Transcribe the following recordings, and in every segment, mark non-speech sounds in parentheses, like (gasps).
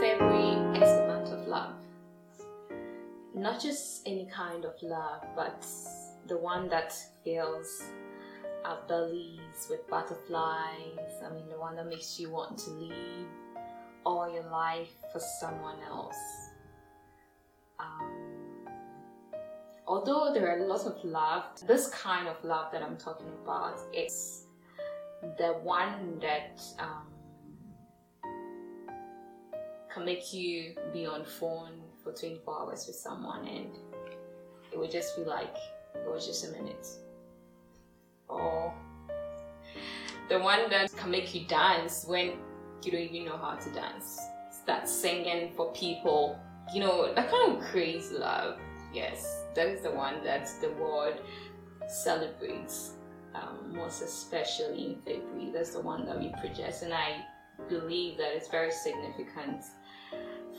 February is the month of love. Not just any kind of love, but the one that fills our bellies with butterflies. I mean, the one that makes you want to leave all your life for someone else. Um, although there are lots of love, this kind of love that I'm talking about is the one that um, can make you be on phone for 24 hours with someone and it would just be like it was just a minute. Or the one that can make you dance when you don't even know how to dance. Start singing for people. You know, that kind of crazy love. Yes, that is the one that the world celebrates. Um, most especially in February. That's the one that we project, and I believe that it's very significant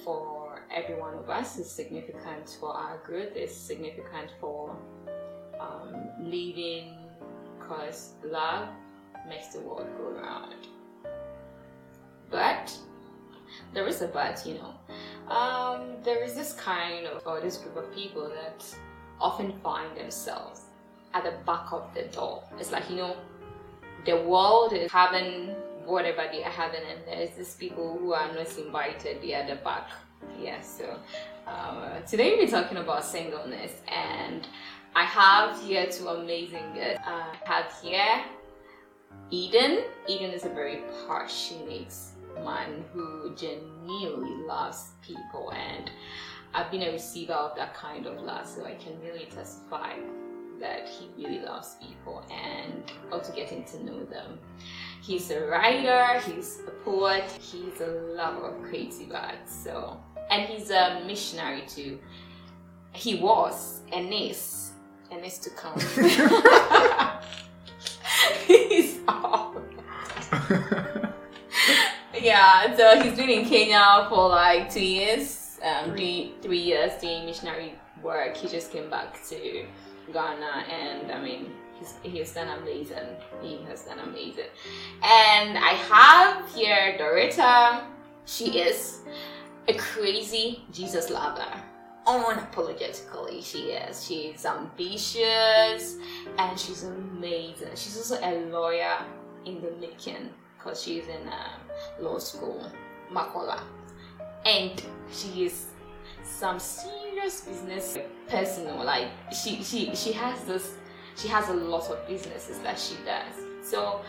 for every one of us. is significant for our growth. It's significant for um, living, because love makes the world go round. But there is a but, you know. Um, there is this kind of or this group of people that often find themselves at the back of the door. It's like you know, the world is having whatever they are having, and there's these people who are not invited. They are the back. Yeah. So uh, today we're talking about singleness, and I have here two amazing guests. Uh, I have here Eden. Eden is a very passionate man who genuinely loves people and I've been a receiver of that kind of love so I can really testify that he really loves people and also getting to know them. He's a writer, he's a poet, he's a lover of creative art, so and he's a missionary too. He was and is and is to come. (laughs) he's all (laughs) yeah, so he's been in Kenya for like two years, um, three, three years doing missionary work. He just came back to Ghana, and I mean, he's, he's done amazing. He has done amazing. And I have here Dorita. She is a crazy Jesus lover. Unapologetically, she is. She's ambitious and she's amazing. She's also a lawyer in the making because she's in um, law school, Makola. And she is some serious business person. Like she, she, she has this, she has a lot of businesses that she does. So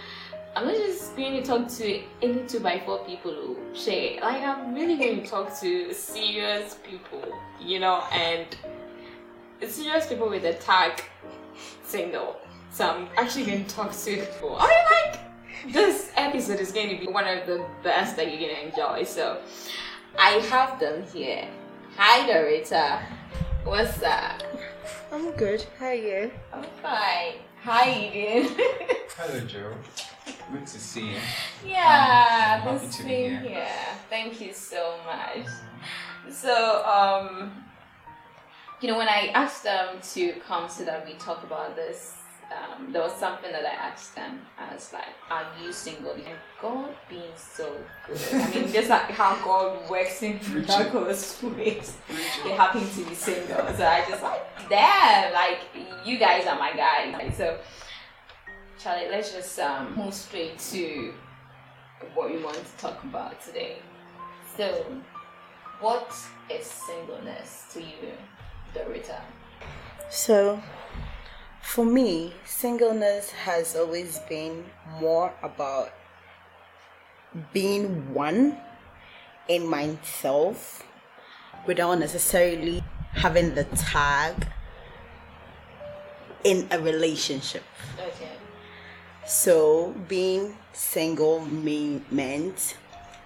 I'm not just going to talk to any two by four people who share. Like I'm really going to talk to serious people, you know, and serious people with a tag single. So I'm actually going to talk to people. I like this episode is going to be one of the best that you're going to enjoy. So I have them here. Hi, Dorita. What's up? I'm good. How are you? I'm fine. Hi, Eden. (laughs) Hello, Joe. Good to see you. yeah, Um, happy the to be here. here. Thank you so much. So, um, you know, when I asked them to come so that we talk about this, um, there was something that I asked them. I was like, "Are you single?" And God being so good. I mean, (laughs) just like how God works in miraculous (laughs) ways. They happen to be single, so I just like, damn, like you guys are my guys. So, Charlie, let's just um, move straight to what we want to talk about today. So, what is singleness to you, Dorita? So, for me, singleness has always been more about being one in myself without necessarily having the tag in a relationship. Okay. So, being single mean, meant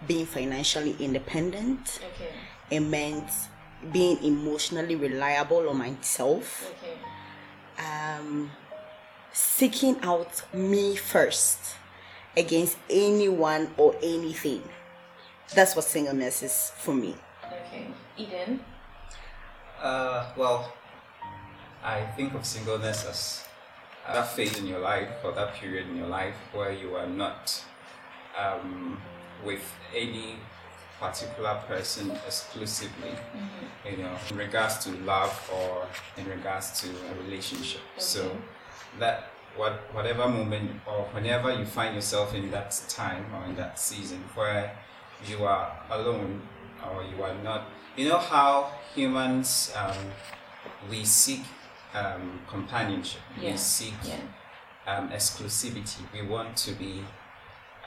being financially independent. Okay. It meant being emotionally reliable on myself. Okay. Um, seeking out me first against anyone or anything. That's what singleness is for me. Okay. Eden. Uh, well, I think of singleness as that phase in your life or that period in your life where you are not um, with any particular person exclusively, Mm-hmm. you know, in regards to love or in regards to a relationship. So that what whatever moment or whenever you find yourself in that time or in that season where you are alone or you are not, you know how humans um, we seek um, companionship, Yeah. we seek Yeah. um, exclusivity. We want to be,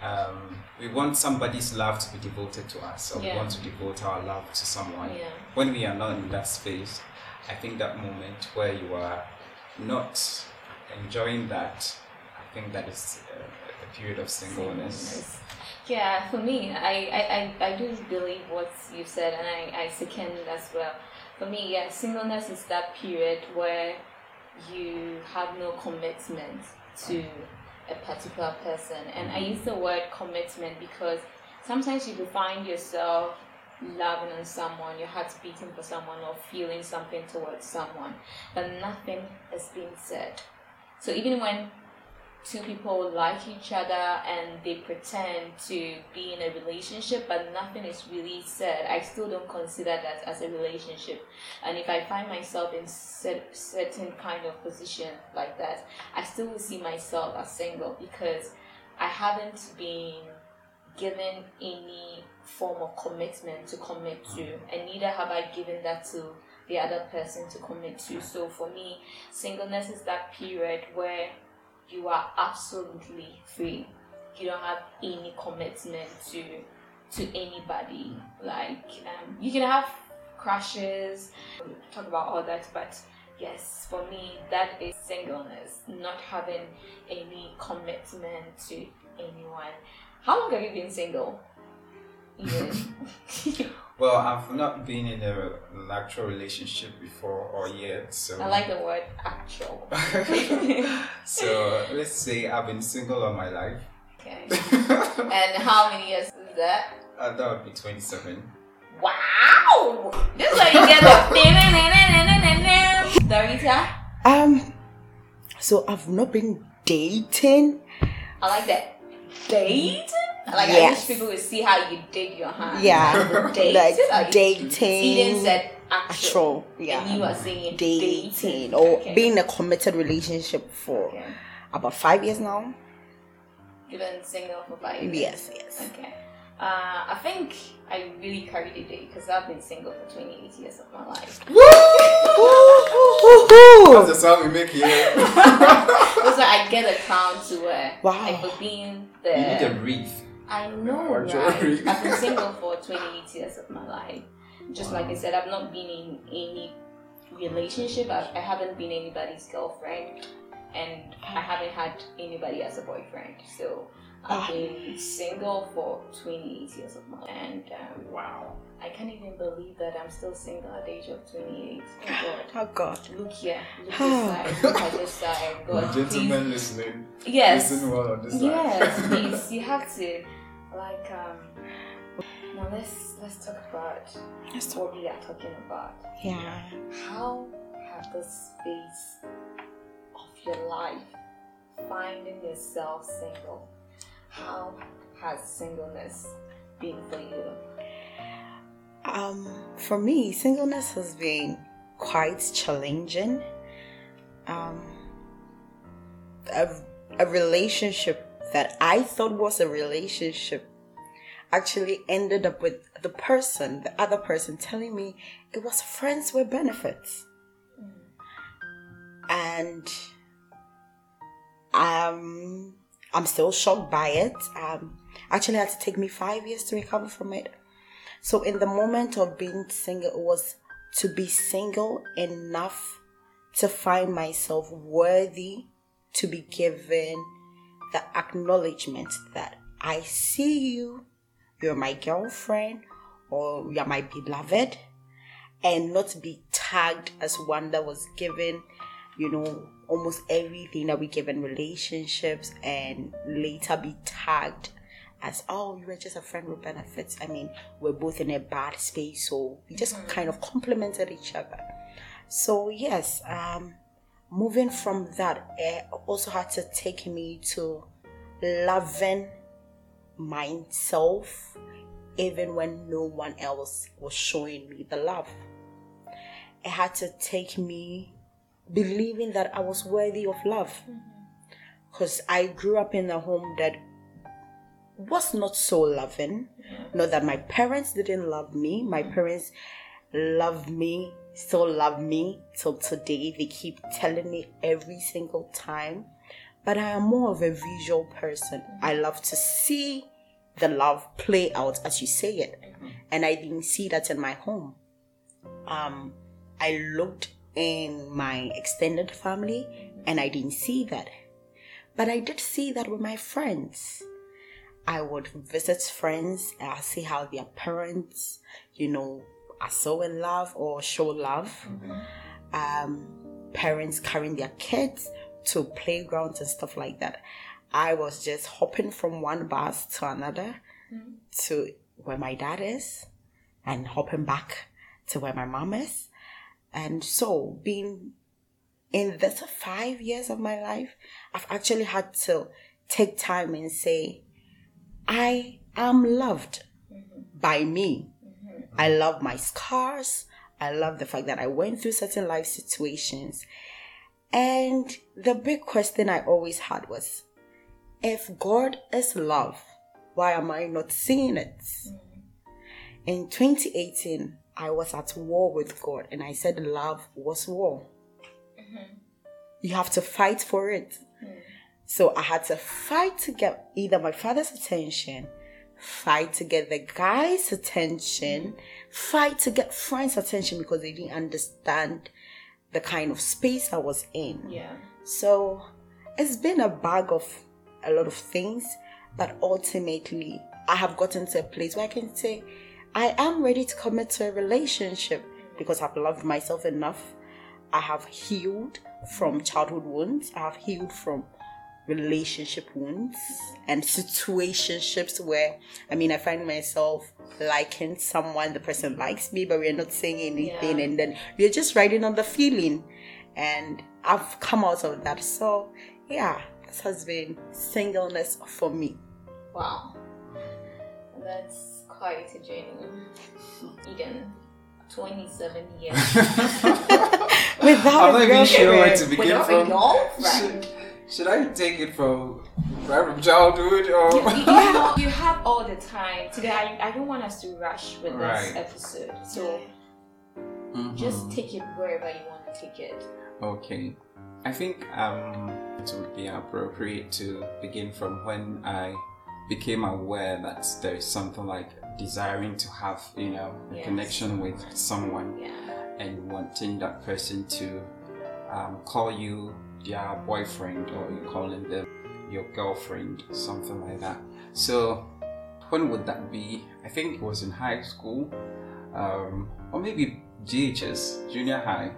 um, we want somebody's love to be devoted to us, or Yeah. we want to devote our love to someone. Yeah. When we are not in that space, I think that moment where you are not enjoying that, I think that is uh, a period of singleness. Singleness. Yeah, for me, I, I, I, I do believe what you said, and I, I second as well. For me, yeah, singleness is that period where you have no commitment to a particular person. And I use the word commitment because sometimes you find yourself loving on someone, your heart's beating for someone, or feeling something towards someone, but nothing is being said. So even when two people like each other and they pretend to be in a relationship but nothing is really said. I still don't consider that as a relationship. And if i find myself in cer- certain kind of position like that i still will see myself as single because i haven't been given any form of commitment to commit to and neither have i given that to the other person to commit to. So for me singleness is that period where you are absolutely free. You don't have any commitment to to anybody. Like um, you can have crushes, talk about all that, but yes, for me that is singleness, not having any commitment to anyone. How long have you been single? Yeah. (laughs) (laughs) (laughs) Well, I've not been in a, an actual relationship before or yet, so I like the word actual. (laughs) (laughs) so let's say I've been single all my life. okay. (laughs) And how many years is that? Uh, that would be 27. Wow! This is where you get the Dorita. Um, so I've not been dating. I like that. Date? Like I Yes. wish people would see how you dig your hand. Yeah, Date? (laughs) like Like, dating. Eden said actual. Actual, yeah. And you are saying dating, dating. or Okay. being in a committed relationship for Okay. about five years now. You've been single for five years. Yes, yes. Okay. Uh, I think I really carried the day because I've been single for 28 years of my life. Woo! That's the sound we make here. (laughs) That's why I get a crown to wear. Wow. Like for being the. you need a wreath. I know, Actually. right? I've been (laughs) single for 28 years of my life. Just like I said, I've not been in any relationship. I, I haven't been anybody's girlfriend, and I haven't had anybody as a boyfriend. So I've been single for 28 years of my life, and um, Wow. I can't even believe that I'm still single at the age of 28. Oh (gasps) God. Oh God. Look here, look this (sighs) side, look at this side. (laughs) God, please Gentlemen listening, Yes. listen well on this Yes, side. (laughs) please. You have to like um now let's let's talk about Let's what we are talking about. Yeah. How have the space of your life finding yourself single? How has singleness been for you? Um, for me, singleness has been quite challenging. Um, a, a relationship that I thought was a relationship actually ended up with the person, the other person, telling me it was friends with benefits. And um, I'm still shocked by it. Um, actually, it had to take me five years to recover from it. So, in the moment of being single, it was to be single enough to find myself worthy to be given the acknowledgement that I see you, you're my girlfriend, or you're my beloved, and not be tagged as one that was given, you know, almost everything that we give in relationships, and later be tagged as oh you were just a friend with benefits. I mean we're both in a bad space so we just kind of complemented each other. So yes um moving from that it also had to take me to loving myself even when no one else was showing me the love. It had to take me believing that I was worthy of love. Mm-hmm. Because I grew up in a home that was not so loving. Mm-hmm. Not that my parents didn't love me. My mm-hmm. parents loved me, still love me till today. They keep telling me every single time. But I am more of a visual person. I love to see the love play out as you say it. And I didn't see that in my home. Um, I looked in my extended family and I didn't see that. But I did see that with my friends. I would visit friends and I see how their parents, you know, are so in love or show love. Mm-hmm. Um, parents carrying their kids to playgrounds and stuff like that. I was just hopping from one bus to another mm-hmm. to where my dad is and hopping back to where my mom is. And so, being in this five years of my life, I've actually had to take time and say, I am loved mm-hmm. by me. I love my scars. I love the fact that I went through certain life situations. And the big question I always had was if God is love, why am I not seeing it? Mm. In 2018, I was at war with God and I said love was war. Mm-hmm. You have to fight for it. Mm. So I had to fight to get either my father's attention, fight to get the guy's attention, fight to get friends' attention because they didn't understand the kind of space I was in. Yeah. So it's been a bag of a lot of things, but ultimately I have gotten to a place where I can say I am ready to commit to a relationship because I've loved myself enough. I have healed from childhood wounds. I have healed from relationship wounds and situationships where I mean I find myself liking someone, the person likes me, but we're not saying anything, Yeah. and then we're just riding on the feeling. And I've come out of that. So yeah, this has been singleness for me. Wow. That's quite a journey. Eden, 27 years. (laughs) Without I'm not a even sure where to begin Without a from. girlfriend. Should, I take it from right from childhood you, or? (laughs) you, have, you have all the time. Today, I, I don't want us to rush with Right. this episode. So Mhm. just take it wherever you want to take it. Okay. I think um, it would be appropriate to begin from when I became aware that there is something like desiring to have, you know, a Yes. connection with someone Yeah. and wanting that person to um, call you their boyfriend or you're calling them your girlfriend, something like that. So, when would that be? I think it was in high school, um, or maybe JHS, junior high.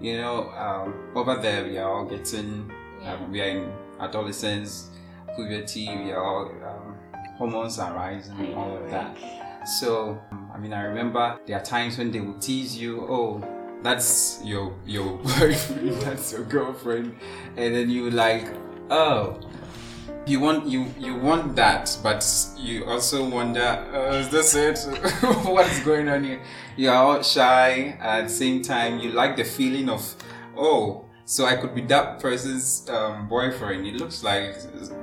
You know, um, over there we are all getting, um, we are in adolescence, puberty, we are all, um, hormones are rising, and all of that. So, I mean, I remember there are times when they will tease you, oh, that's your your (laughs) boyfriend, that's your girlfriend, and then you like, oh, you want you you want that, but you also wonder, uh, is this it? (laughs) What's going on here? You are all shy at the same time. You like the feeling of, oh, so I could be that person's um, boyfriend. It looks like,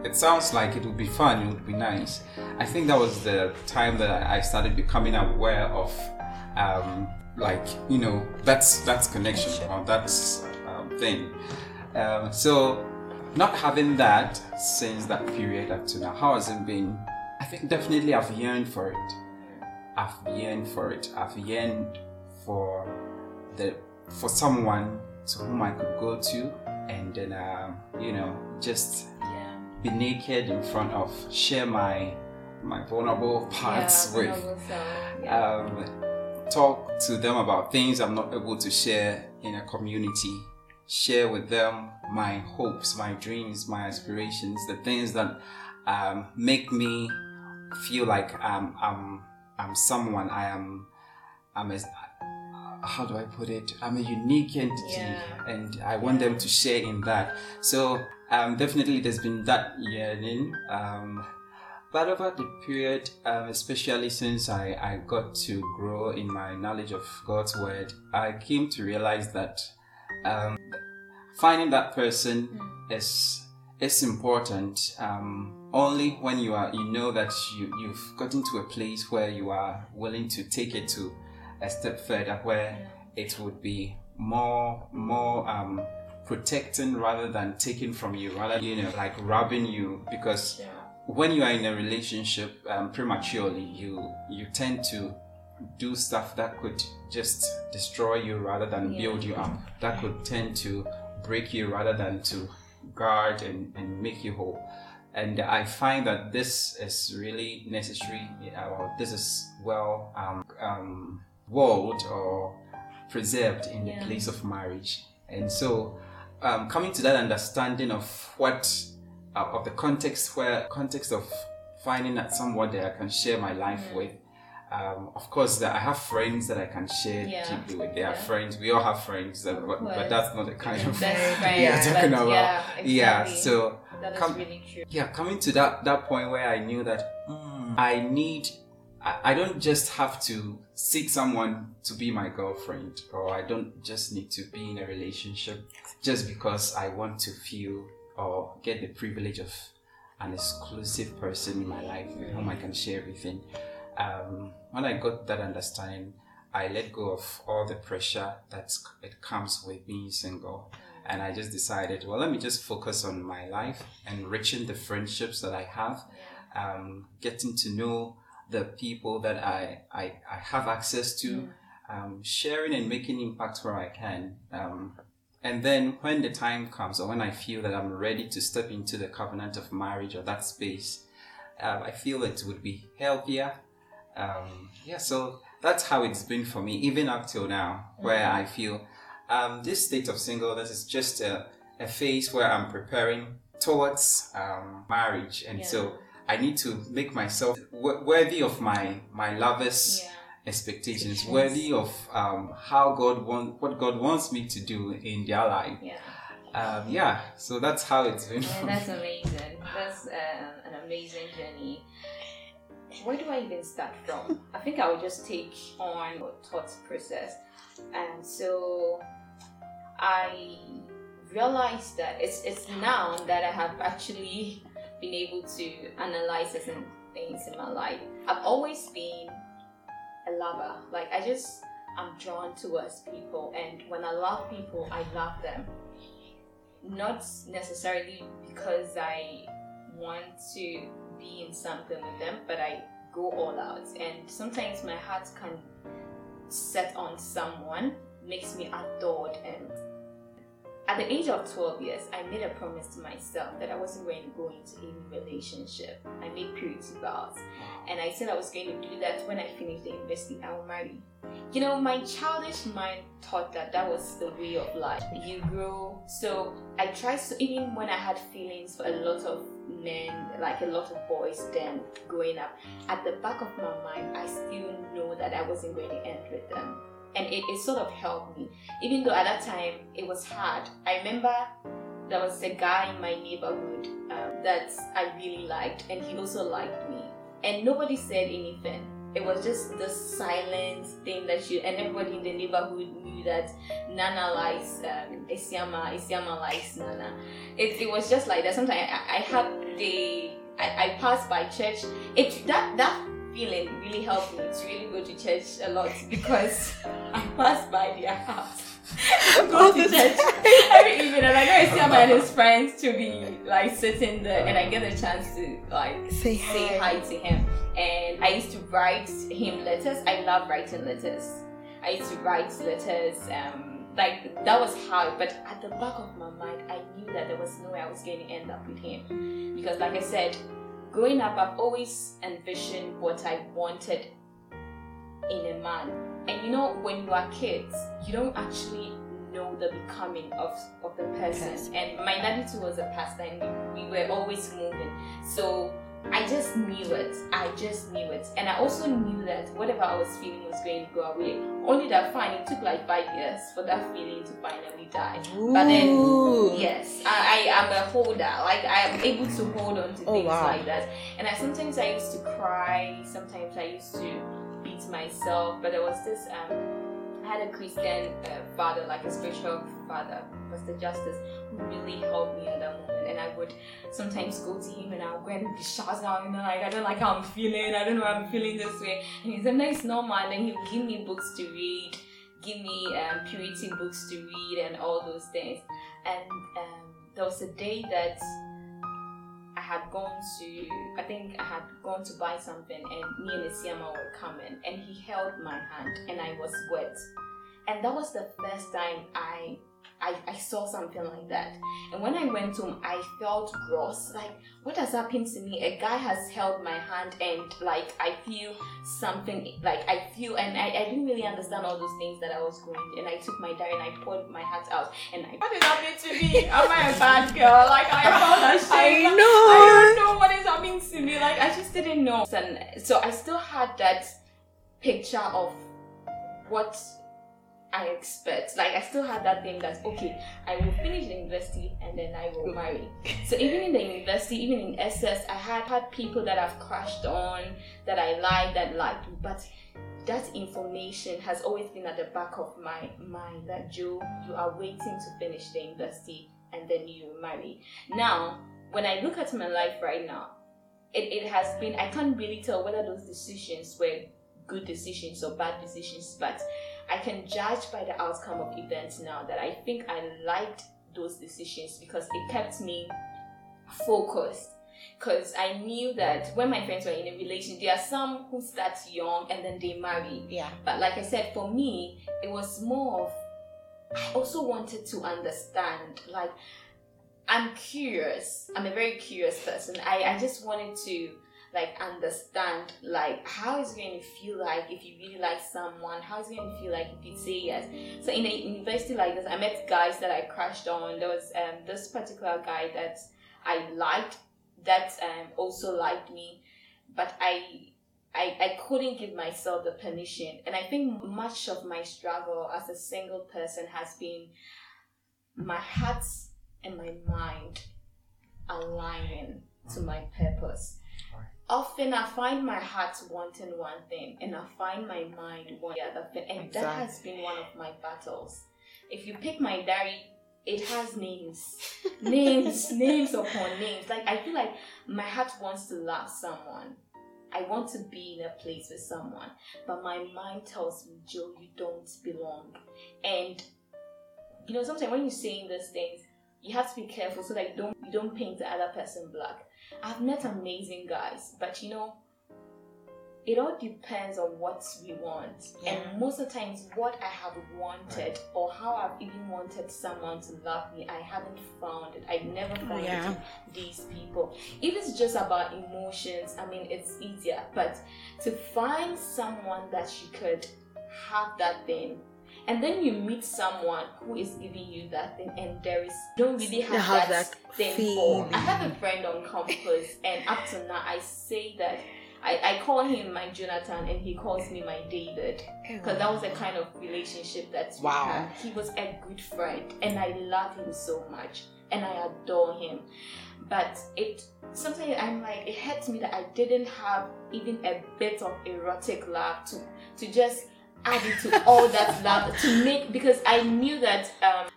it sounds like it would be fun. It would be nice. I think that was the time that I started becoming aware of, um, like you know, that's that's connection or that's um, thing. Um, so not having that since that period up to now, how has it been? I think definitely I've yearned for it. I've yearned for it. I've yearned for the for someone to whom I could go to and then um, you know just Yeah. be naked in front of, share my my vulnerable parts yeah, with vulnerable um, talk to them about things I'm not able to share in a community. Share with them my hopes, my dreams, my aspirations, the things that um, make me feel like I'm, I'm, I'm someone. I am, I'm a, how do I put it? I'm a unique entity, Yeah. and I want them to share in that. So um, definitely, there's been that yearning. Um, but over the period, um, especially since I, I got to grow in my knowledge of God's word, I came to realize that um, finding that person mm. is is important um, only when you are you know that you you've gotten to a place where you are willing to take it to a step further where it would be more more um, protecting rather than taking from you rather you know like robbing you because yeah. When you are in a relationship um, prematurely you you tend to do stuff that could just destroy you rather than yeah. build you up that could tend to break you rather than to guard and, and make you whole and I find that this is really necessary. Or this is well um, um, walled or preserved in the place of marriage. And so, um, coming to that understanding of what uh, of the context where context of finding that someone that I can share my life mm. with. Um, of course, that I have friends that I can share yeah. deeply with. They are friends. We all have friends, that, but, but, that's not the kind of friends (laughs) we're talking about. Yeah, exactly. yeah. So com- really true. Yeah, coming to that that point where I knew that mm, I need I, don't just have to seek someone to be my girlfriend, or I don't just need to be in a relationship just because I want to feel or get the privilege of an exclusive person in my life with whom I can share everything. Um, when I got that understanding, I let go of all the pressure that it comes with being single. And I just decided, well, let me just focus on my life, enriching the friendships that I have, um, getting to know the people that I, I, I have access to, um, sharing and making impact where I can. Um, and then when the time comes or when I feel that I'm ready to step into the covenant of marriage or that space, um, I feel it would be healthier. Um, yeah, so that's how it's been for me, even up till now, where mm. I feel um, this state of singleness is just a, a phase where I'm preparing towards um, marriage. And yeah. so I need to make myself w- worthy of my my lover's yeah. Expectations, worthy of um, how God want what God wants me to do in their life. Yeah. Um, yeah. So that's how it's been. Yeah, that's amazing. That's uh, an amazing journey. Where do I even start from? I think I will just take on thoughts process, and so I realized that it's it's now that I have actually been able to analyze certain things in my life. I've always been a lover. Like I just I'm drawn towards people and when I love people I love them. Not necessarily because I want to be in something with them, but I go all out. And sometimes my heart can set on someone, makes me adored and at the age of 12 years, I made a promise to myself that I wasn't going to go into any relationship. I made purity vows. And I said I was going to do that when I finished the university, I will marry. You know, my childish mind thought that that was the way of life. You grow. So I tried to, even when I had feelings for a lot of men, like a lot of boys then growing up, at the back of my mind, I still know that I wasn't going to end with them and it, it sort of helped me even though at that time it was hard i remember there was a guy in my neighborhood um, that i really liked and he also liked me and nobody said anything it was just the silent thing that you and everybody in the neighborhood knew that Nana likes um, Isiama, likes Nana. It, it was just like that. Sometimes I, I the I, I passed by church. It that that feeling really helped me to really go to church a lot because (laughs) I pass by their house. (laughs) go to church every evening and I know I see him and his friends to be like sitting there and I get a chance to like say, say hi. hi to him. And I used to write him letters. I love writing letters. I used to write letters, um, like that was how but at the back of my mind I knew that there was no way I was going to end up with him. Because like I said, growing up, I've always envisioned what I wanted in a man. And you know, when you are kids, you don't actually know the becoming of, of the person. Yes. And my daddy too was a pastor and we, we were always moving. So I just knew it. I just knew it. And I also knew that whatever I was feeling was going to go away. Only that fine, it took like five years for that feeling to finally die. But then, yes, I, I am a holder. Like, I am able to hold on to Oh, things wow. like that. And I sometimes I used to cry, sometimes I used to beat myself. But there was this, um, had a Christian uh, father, like a spiritual father, Pastor Justice, who really helped me at that moment. And I would sometimes go to him and I would go and be shouting out, you know, like, I don't like how I'm feeling, I don't know I'm feeling this way. And he said, no, normal. And then he would give me books to read, give me um, purity books to read, and all those things. And um, there was a day that had gone to, I think I had gone to buy something, and me and Isiama were coming, and he held my hand, and I was wet. And that was the first time I, I, I saw something like that. And when I went home, I felt gross. Like, what has happened to me? A guy has held my hand, and like, I feel something, like, I feel, and I, I didn't really understand all those things that I was going through. And I took my diary and I poured my heart out, and I, what is happening to me? Am I a bad girl? Like, I felt (laughs) ashamed. I know. I don't know what is happening to me. Like I just didn't know. And so I still had that picture of what I expect. Like I still had that thing that okay, I will finish the university and then I will marry. So (laughs) even in the university, even in SS, I had had people that I've crashed on, that I liked, that liked me, but that information has always been at the back of my mind that Joe, you are waiting to finish the university and then you marry. Now, when I look at my life right now, it, it has been, I can't really tell whether those decisions were good decisions or bad decisions, but I can judge by the outcome of events now that I think I liked those decisions because it kept me focused. Because I knew that when my friends were in a relation, there are some who start young and then they marry. Yeah. But like I said, for me, it was more of I also wanted to understand. Like I'm curious. I'm a very curious person. I, I just wanted to like understand like how is going to feel like if you really like someone, how is going to feel like if you say yes. So in a university like this, I met guys that I crashed on. There was um this particular guy that I liked that um also liked me, but I I, I couldn't give myself the permission. And I think much of my struggle as a single person has been my heart and my mind aligning to my purpose. Often I find my heart wanting one thing and I find my mind wanting the other thing. And that has been one of my battles. If you pick my diary, it has names. names, (laughs) names upon names. Like I feel like my heart wants to love someone. I want to be in a place with someone, but my mind tells me, Joe, you don't belong. And you know, sometimes when you're saying these things, you have to be careful so that you don't you don't paint the other person black. I've met amazing guys, but you know, it all depends on what we want. Yeah. And most of the times, what I have wanted or how I've even wanted someone to love me, I haven't found it. I've never oh, found Yeah. it in these people. If it's just about emotions, I mean, it's easier. But to find someone that you could have that thing, and then you meet someone who is giving you that thing, and there is don't really have, have that, that thing feeling. for. I have a friend on campus, and up to now, I say that. I, I call him my Jonathan and he calls me my David oh. because that was the kind of relationship that we Wow. had. He was a good friend and I love him so much and I adore him. But it sometimes I'm like it hurts me that I didn't have even a bit of erotic love to to just add it to all that love to make because I knew that um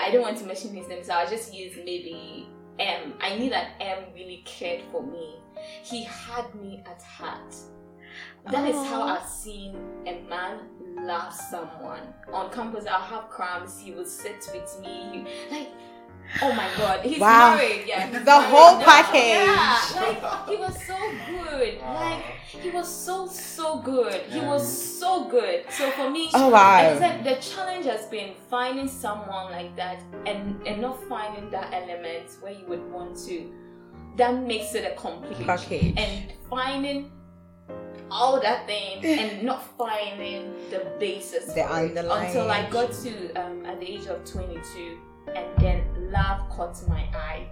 I don't want to mention his name so I'll just use maybe M. I knew that M really cared for me. He had me at heart. That is how I've seen a man love someone. On campus, I'll have crumbs. He would sit with me. He, like, oh my god, he's Wow. married. Yeah, he's The married whole now. package. Yeah, like he was so good. Like he was so so good. He was so good. So for me, Oh, wow. like I said, the challenge has been finding someone like that and and not finding that element where you would want to. That makes it a complete Package. and finding all that thing and (sighs) not finding the basis The for it underlying. until I got to um, at the age of 22 and then love caught my eye.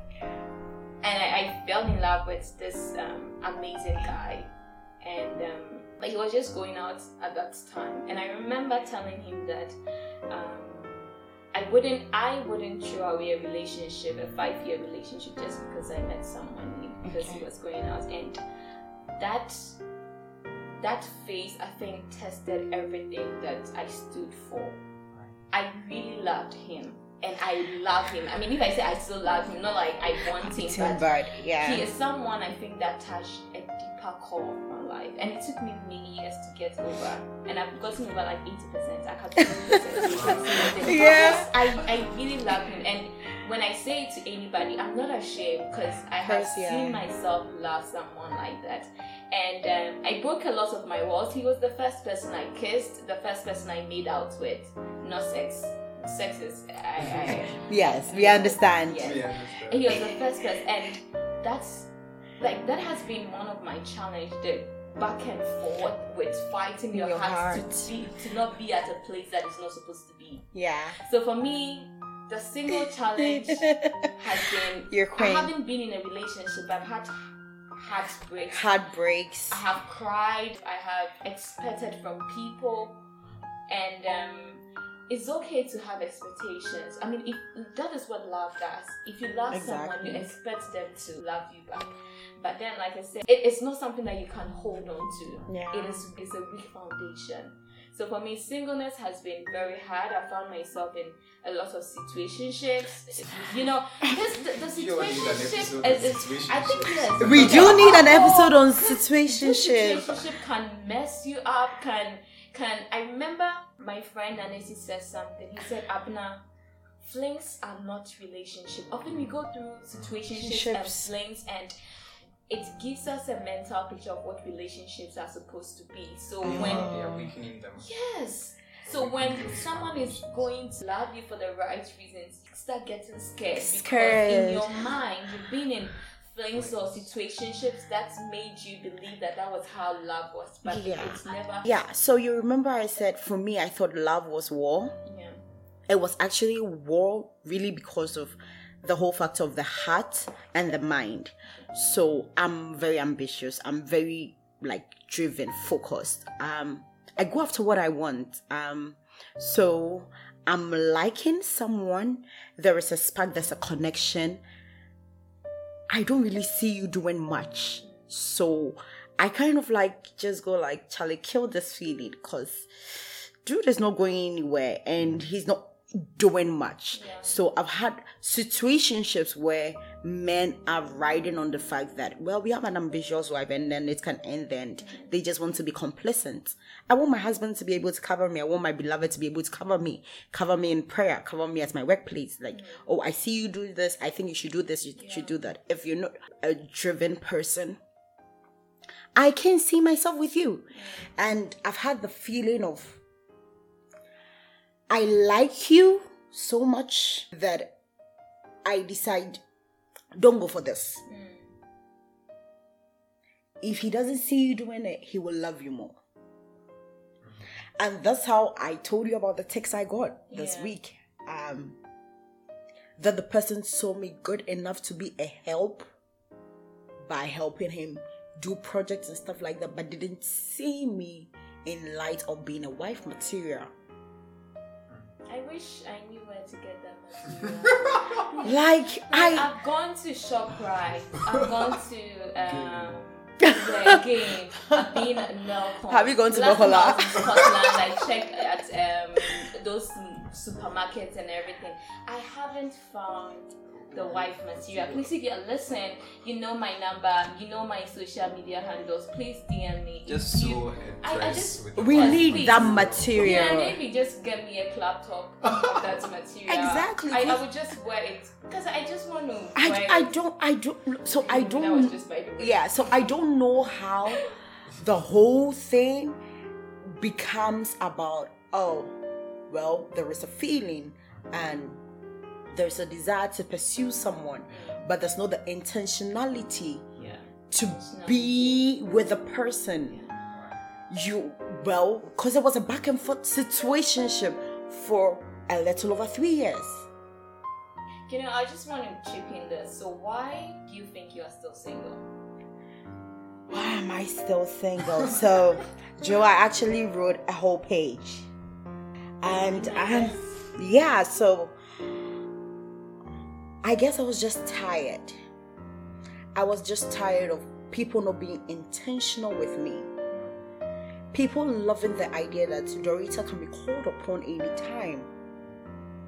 And I, I fell in love with this um, amazing guy, and um, like he was just going out at that time, and I remember telling him that. Um, I wouldn't I wouldn't throw away a relationship, a five year relationship just because I met someone new because he was going out. And that that phase I think tested everything that I stood for. I really loved him and I love him. I mean if I say I still love him, not like I want him, but Bird, he is someone I think that touched a deeper core of my life, and it took me many years to get over. And I've gotten over like eighty percent. I can't (laughs) (laughs) Yeah. I I really love him, and when I say it to anybody, I'm not ashamed because I have Course, yeah. seen myself love someone like that. And um, I broke a lot of my walls. He was the first person I kissed, the first person I made out with. Not sex. Sex is. I, I, (laughs) Yes, we understand. Yes. We understand. he was the first person and that's like that has been one of my challenge the back and forth with fighting your, Your heart, heart. to be to not be at a place that is not supposed to be Yeah. so for me the single (laughs) challenge has been Your i queen. haven't been in a relationship i've had heartbreaks Heartbreaks. I have cried, I have expected from people, and um, it's okay to have expectations. I mean, if that is what love does. If you love someone, you expect them to love you back. But then, like I said, it, it's not something that you can hold on to. Yeah. It is it's a weak foundation. So for me, singleness has been very hard. I found myself in a lot of situationships. You know, because the, the You want to an situationship episode on is, is I think yes. We do need an episode on (laughs) This situationship. situationship can mess you up. Can can I remember my friend Anesi said something. He said, "Abna, flings are not relationship. Often we go through situationships and Relationships. flings, and it gives us a mental picture of what relationships are supposed to be. So when They are weakening them. Yes. So when someone is going to love you for the right reasons, you start getting scared because in your mind you've been in flings or situationships that made you believe that that was how love was, but Yeah. it's never. Yeah, so you remember I said for me, I thought love was war. Yeah. It was actually war really because of the whole factor of the heart and the mind. So I'm very ambitious. I'm very like driven, focused. Um, I go after what I want. Um, so I'm liking someone. There is a spark. There's a connection. I don't really see you doing much. So I kind of like just go like, Charlie, kill this feeling because dude is not going anywhere and mm. he's not doing much. So I've had situationships where men are riding on the fact that, well, we have an ambitious wife and then it can end and they just want to be complacent. I want my husband to be able to cover me. I want my beloved to be able to cover me, cover me in prayer, cover me at my workplace. Like, oh, I see you do this. I think you should do this. You should do that. If you're not a driven person, I can see myself with you. And I've had the feeling of I like you so much that I decide don't go for this. If he doesn't see you doing it, he will love you more. And that's how I told you about the text I got this Yeah. week. Um, that the person saw me good enough to be a help by helping him do projects and stuff like that, but didn't see me in light of being a wife material. I wish I knew to get that. (laughs) Like I, I've gone to ShopRite. I've gone to um, game. I've been Have you gone to Bokola? Scotland. I checked at um, those supermarkets and everything. I haven't found the wife material. Please, if you're listening, you know my number, you know my social media handles. Please DM me. Just If you- sew I- a I dress just- we Yes, need please. that material. Yeah, material. maybe just get me a club top (laughs) of material. Exactly, I, I would just wear it because I just want to. I, wear I it. don't I don't so I don't just by the way. yeah so I don't know how the whole thing becomes about oh well there is a feeling and there's a desire to pursue someone but there's not the intentionality Yeah. to be with a person you well because it was a back and forth situationship for a little over three years You know, I just want to chip in this. So, why do you think you are still single? Why am I still single? so, (laughs) Joe, I actually wrote a whole page. And I'm, yeah, so I guess I was just tired. I was just tired of people not being intentional with me. People loving the idea that Dorita can be called upon anytime.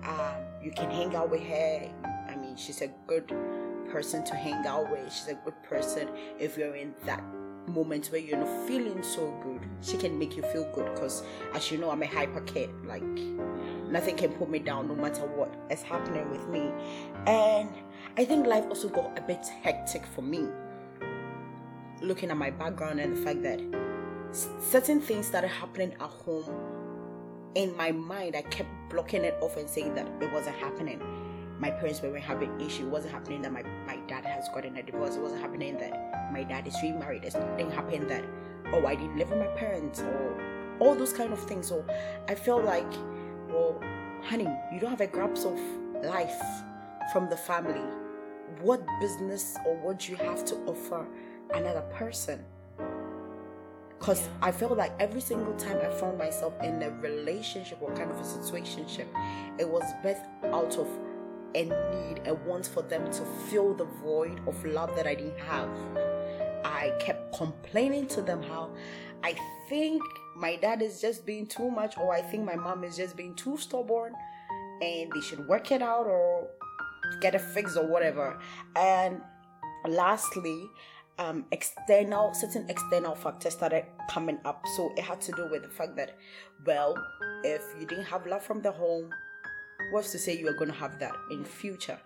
Um, you can hang out with her. I mean, she's a good person to hang out with. She's a good person if you're in that moment where you're not feeling so good. She can make you feel good because, as you know, I'm a hyper kid. Like, nothing can put me down no matter what is happening with me. And I think life also got a bit hectic for me. Looking at my background and the fact that certain things started happening at home in my mind, I kept blocking it off and saying that it wasn't happening. My parents were having issue. It wasn't happening that my, my dad has gotten a divorce. It wasn't happening that my dad is remarried. It didn't happen that oh I didn't live with my parents or all those kind of things. So I felt like, well, honey, you don't have a grasp of life from the family. What business or what do you have to offer another person? Because Yeah. I felt like every single time I found myself in a relationship or kind of a situationship, it was birthed out of a need, a want for them to fill the void of love that I didn't have. I kept complaining to them how I think my dad is just being too much, or I think my mom is just being too stubborn, and they should work it out or get a fix or whatever. And lastly, um, external certain external factors started coming up. So it had to do with the fact that, well, if you didn't have love from the home, what's to say you are going to have that in future?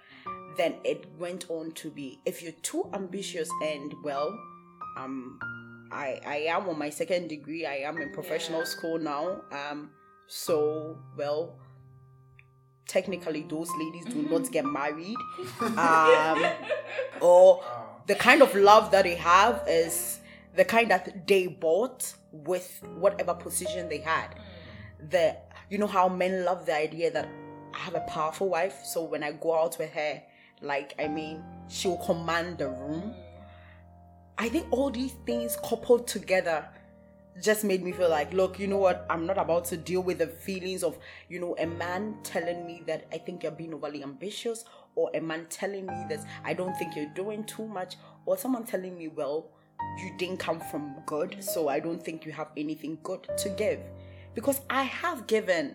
Then it went on to be if you're too ambitious and well, um, I I am on my second degree. I am in professional Yeah. school now. Um, so well, technically those ladies do not get married. (laughs) Um, or the kind of love that they have is the kind that they bought with whatever position they had. The you know how men love the idea that I have a powerful wife, so when I go out with her, like I mean, she'll command the room. I think all these things coupled together just made me feel like, look, you know what? I'm not about to deal with the feelings of, you know, a man telling me that I think you're being overly ambitious, or a man telling me that I don't think you're doing too much, or someone telling me, well, you didn't come from good, so I don't think you have anything good to give. Because I have given.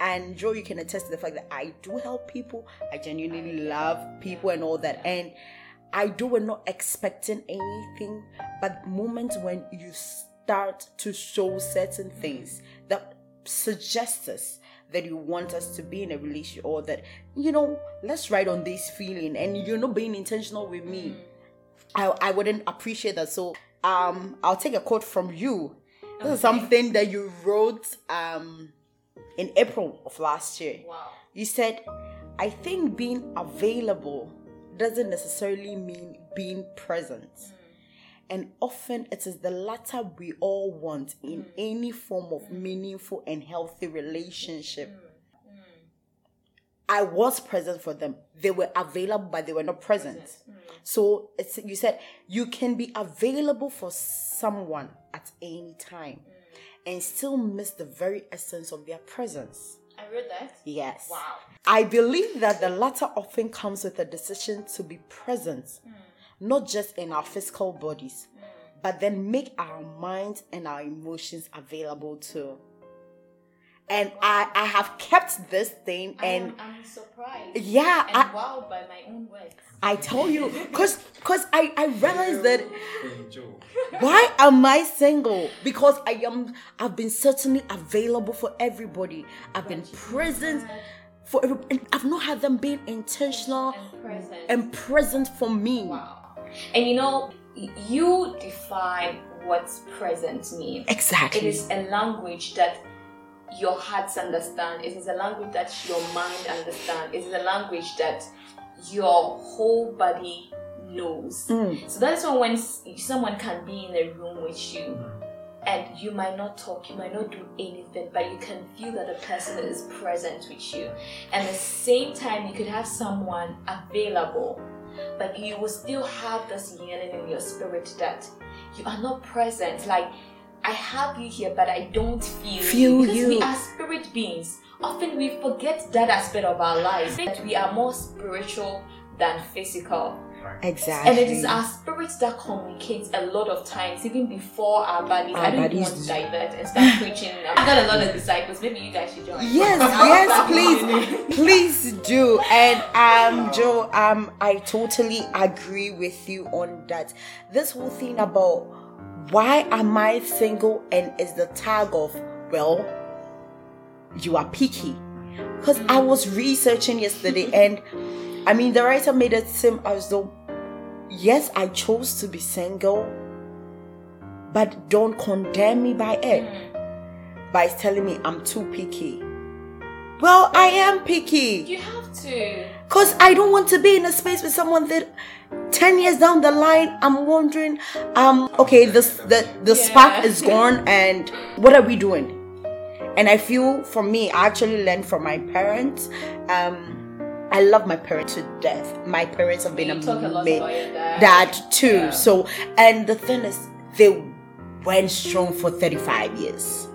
And Joe, you can attest to the fact that I do help people. I genuinely love people and all that. And I do it not expecting anything, but moments when you start to show certain things that suggest us that you want us to be in a relationship or that, you know, let's ride on this feeling and you're not being intentional with me. I, I wouldn't appreciate that. So um I'll take a quote from you. This is something that you wrote um in April of last year. Wow. You said, I think being available doesn't necessarily mean being present. Mm. And often it is the latter we all want in mm. any form of meaningful and healthy relationship. Mm. I was present for them. They were available, but they were not present. So it's you said you can be available for someone at any time and still miss the very essence of their presence. I read that. Yes. Wow. I believe that the latter often comes with a decision to be present, hmm. not just in our physical bodies, hmm. but then make our minds and our emotions available too. And I, I have kept this thing and I'm, I'm surprised. yeah, And I, wowed by my own words. I tell you, cause, cause I, I realized that why am I single? Because I am I've been certainly available for everybody. I've been present for every, and I've not had them being intentional And present. and present for me. Wow. And you know, you define what's present means. Exactly. It is a language that your hearts understand. It is a language that your mind understand. It is a language that your whole body knows. Mm. So that's why when someone can be in a room with you and you might not talk, you might not do anything, but you can feel that the person is present with you. And at the same time, you could have someone available, but you will still have this yearning in your spirit that you are not present. Like, I have you here, but I don't feel, Feel because you. we are spirit beings. Often we forget that aspect of our lives. That we are more spiritual than physical. Exactly. And it is our spirits that communicates a lot of times, even before our bodies. Our I don't bodies want to do. divert and start (laughs) preaching. I've got a lot of disciples. Maybe you guys should join. Yes, (laughs) yes, please, please do. And um, Joe, um, I totally agree with you on that. This whole thing about why am I single and is the tag of well, you are picky. Because I was researching yesterday, (laughs) and I mean, the writer made it seem as though yes, I chose to be single, but don't condemn me by it mm. by telling me I'm too picky. Well, I am picky You have to. because I don't want to be in a space with someone that 10 years down the line I'm wondering um okay this the the spark is gone and what are we doing? And I feel for me I actually learned from my parents. Um I love my parents to death. My parents have been You talk a lot ama- about your dad. that too. Yeah. so and the thing is they went strong for 35 years.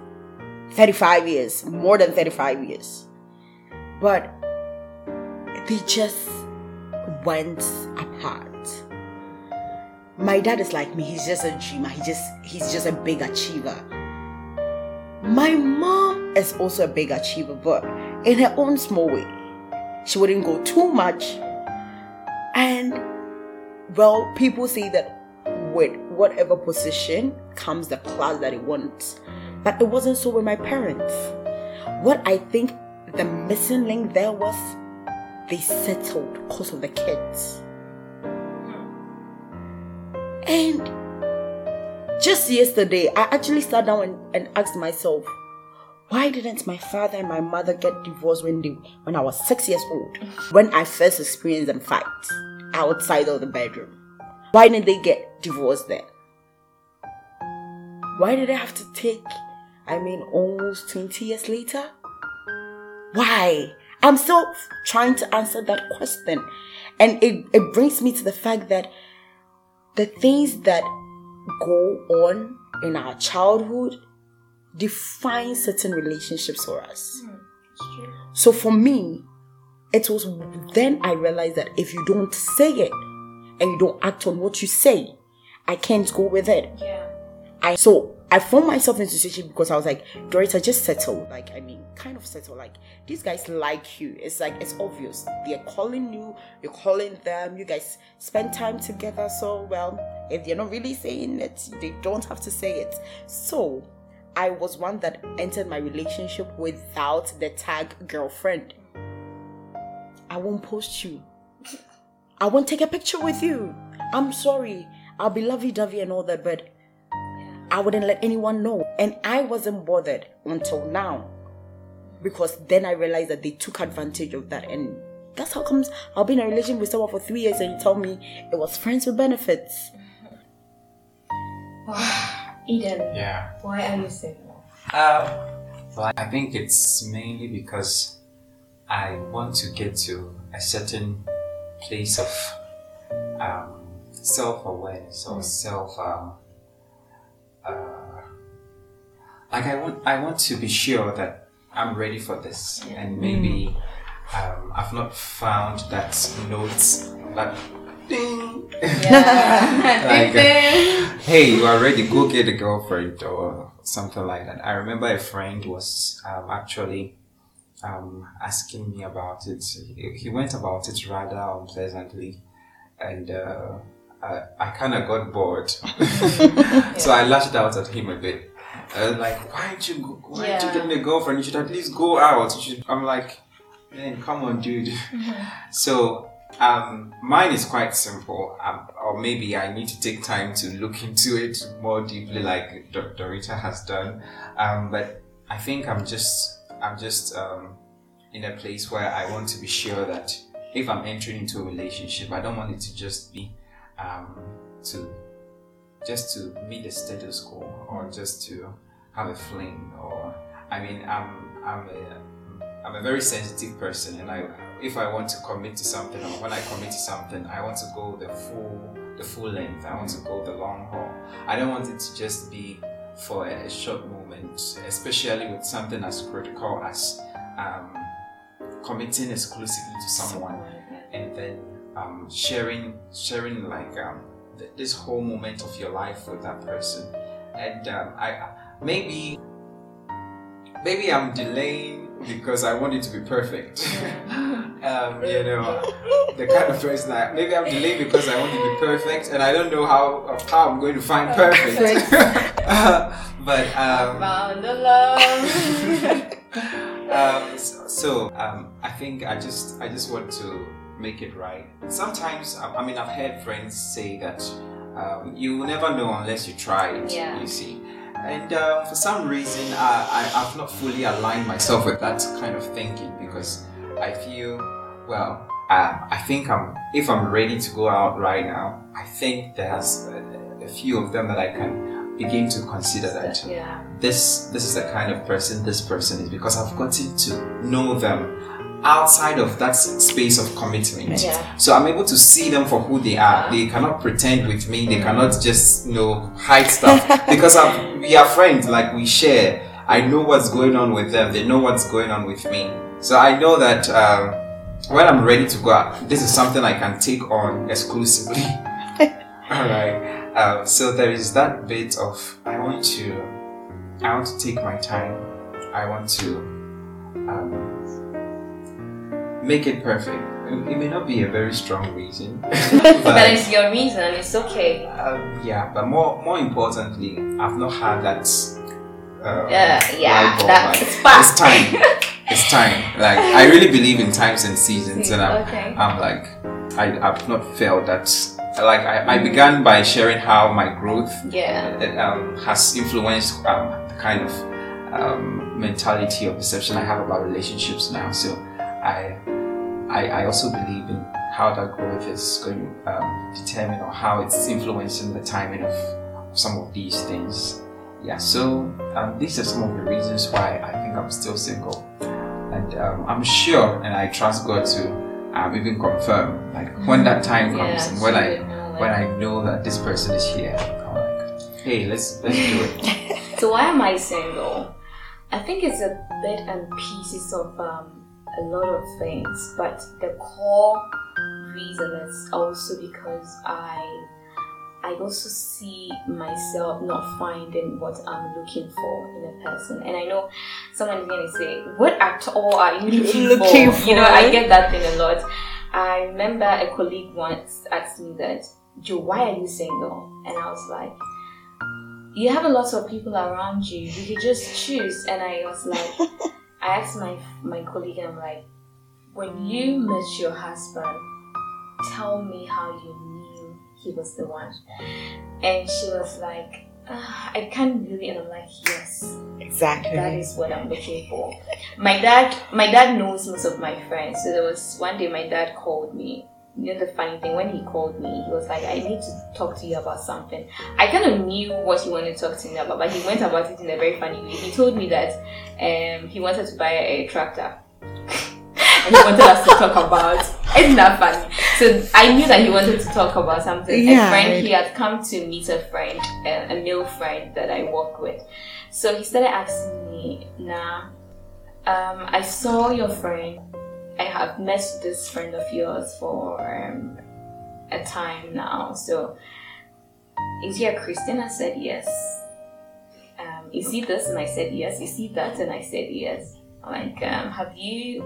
35 years more than 35 years. But they just went apart. My dad is like me he's just a dreamer he just he's just a big achiever. My mom is also a big achiever but in her own small way. She wouldn't go too much. And well people say that with whatever position comes the class that it wants. But it wasn't so with my parents. What i think the missing link there was they settled because of the kids. And just yesterday i actually sat down and, and asked myself why didn't my father and my mother get divorced when they when i was six years old? When i first experienced them fight outside of the bedroom. Why didn't they get divorced then? Why did i have to take i mean almost 20 years later? Why i'm still trying to answer that question. And it, it brings me to the fact that the things that go on in our childhood define certain relationships for us. Hmm, so for me it was then i realized that if you don't say it and you don't act on what you say i can't go with it. Yeah. I so I found myself in a situation because I was like, Dorita, just settle. Like, I mean, kind of settle. Like, these guys like you. It's like it's obvious. They're calling you, you're calling them, you guys spend time together. So well, if they're not really saying it, they don't have to say it. So I was one that entered my relationship without the tag girlfriend. I won't post you. I won't take a picture with you. I'm sorry. I'll be lovey dovey and all that, but I wouldn't let anyone know. And I wasn't bothered until now. Because then I realized that they took advantage of that. And that's how comes I'll be in a relationship with someone for three years and you tell me it was friends with benefits. (sighs) Eden, Yeah. why are you single? Um, well, I think it's mainly because I want to get to a certain place of um, self-awareness or self. Um, uh, like I want, I want to be sure that I'm ready for this, and maybe um, I've not found that note, that ding. Yeah. (laughs) Like, uh, hey, you are ready, go get a girlfriend or something like that. I remember a friend was um, actually um, asking me about it. He, he went about it rather unpleasantly, and uh, I, I kind of got bored. (laughs) (laughs) so I lashed out at him a bit. I was like, why don't you go, why don't you Yeah. get me a girlfriend? You should at least go out. You should, I'm like, man, come on, dude. (laughs) So um, mine is quite simple, um, or maybe I need to take time to look into it more deeply, like Do- Dorita has done. Um, but I think I'm just, I'm just um, in a place where I want to be sure that if I'm entering into a relationship, I don't want it to just be um, to just to meet the status quo or just to have a fling or I mean I'm I'm a I'm a very sensitive person and I if I want to commit to something or when I commit to something I want to go the full the full length. I want to go the long haul. I don't want it to just be for a short moment, especially with something as critical as um, committing exclusively to someone and then um, sharing sharing like um, th- this whole moment of your life with that person. And um, I maybe maybe I'm delaying because I want it to be perfect. (laughs) um, you know, the kind of person I maybe I'm delaying because I want it to be perfect, and I don't know how how I'm going to find perfect. uh, (laughs) but um, Found the love. (laughs) um, so, so, um, I think I just I just want to make it right. Sometimes I, mean I've heard friends say that um, you will never know unless you try it. Yeah. You see. And uh, for some reason, I, I've not fully aligned myself with that kind of thinking because I feel, well, um, I think I'm, if I'm ready to go out right now, I think there's a, a few of them that I can begin to consider that yeah. this this is the kind of person this person is because I've gotten to know them outside of that space of commitment. Yeah. So I'm able to see them for who they are. They cannot pretend with me. They cannot just you know hide stuff (laughs) because I'm, we are friends. Like we share. I know what's going on with them. They know what's going on with me. So I know that um, when I'm ready to go out, this is something I can take on exclusively. (laughs) All right. Um, so there is that bit of I want to, I want to take my time. I want to um, make it perfect. It may not be a very strong reason, (laughs) but it's your reason. It's okay. um, yeah. But more, more importantly, I've not had that. Uh, Yeah, yeah. That like. It's time. (laughs) It's time. Like I really believe in times and seasons, and I'm, Okay. I'm like, I, I've not felt that. Like I, I began by sharing how my growth Yeah. um, has influenced um, the kind of um, mentality or perception I have about relationships now. So I, I, I also believe in how that growth is going to um, determine or how it's influencing the timing of some of these things. Yeah, so um, these are some of the reasons why I think I'm still single. And um, I'm sure and I trust God to um, even confirm, like when that time comes Yeah, and when I know, when I know that this person is here, I'm like, hey, let's let's do it. (laughs) So why am I single? I think it's a bit and pieces of um, a lot of things, but the core reason is also because I I also see myself not finding what I'm looking for in a person. And I know someone is going to say, What at all are you looking, (laughs) Looking for? You know, I get that thing a lot. I remember a colleague once asked me that, Joe, why are you single? And I was like, You have a lot of people around you. You could just choose. And I was like, (laughs) I asked my, my colleague, and I'm like, When you met your husband, tell me how you knew he was the one. And she was like, "Ah, I can't really. And I'm like, yes, Exactly. that is what I'm looking for. My dad, my dad knows most of my friends. So there was one day my dad called me. You know the funny thing when he called me, he was like, "I need to talk to you about something." I kind of knew what he wanted to talk to me about, but he went about it in a very funny way. He told me that um, he wanted to buy a tractor, (laughs) and he wanted us to talk about. Isn't that funny? So I knew that he wanted to talk about something. Yeah. A friend, he had come to meet a friend, a, a male friend that I work with. So he started asking me, "Nah, um, I saw your friend. I have met this friend of yours for um, a time now. So is he a Christian?" I said yes. Um, is he this? And I said yes. Is he that? And I said yes. I'm like, um, have you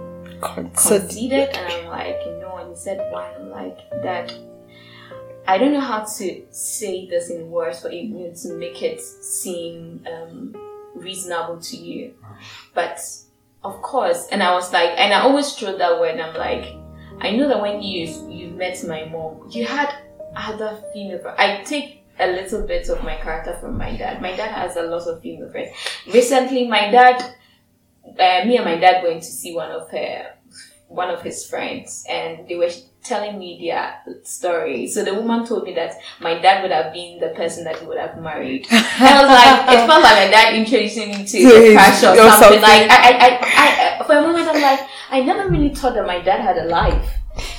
conceded? And I'm like, no. And he said, why? I'm like, that. I don't know how to say this in words for you to make it seem um, reasonable to you. But of course, and I was like, and I always throw that word. I'm like, I know that when you you met my mom, you had other female. I take a little bit of my character from my dad. My dad has a lot of female friends. Recently, my dad, uh, me and my dad went to see one of her one of his friends, and they were telling me their story. So the woman told me that my dad would have been the person that he would have married. (laughs) And I was like, it felt like my dad introducing me to crush or Or something. something. Like, I, I, I, I, for a moment, I'm like, I never really thought that my dad had a life.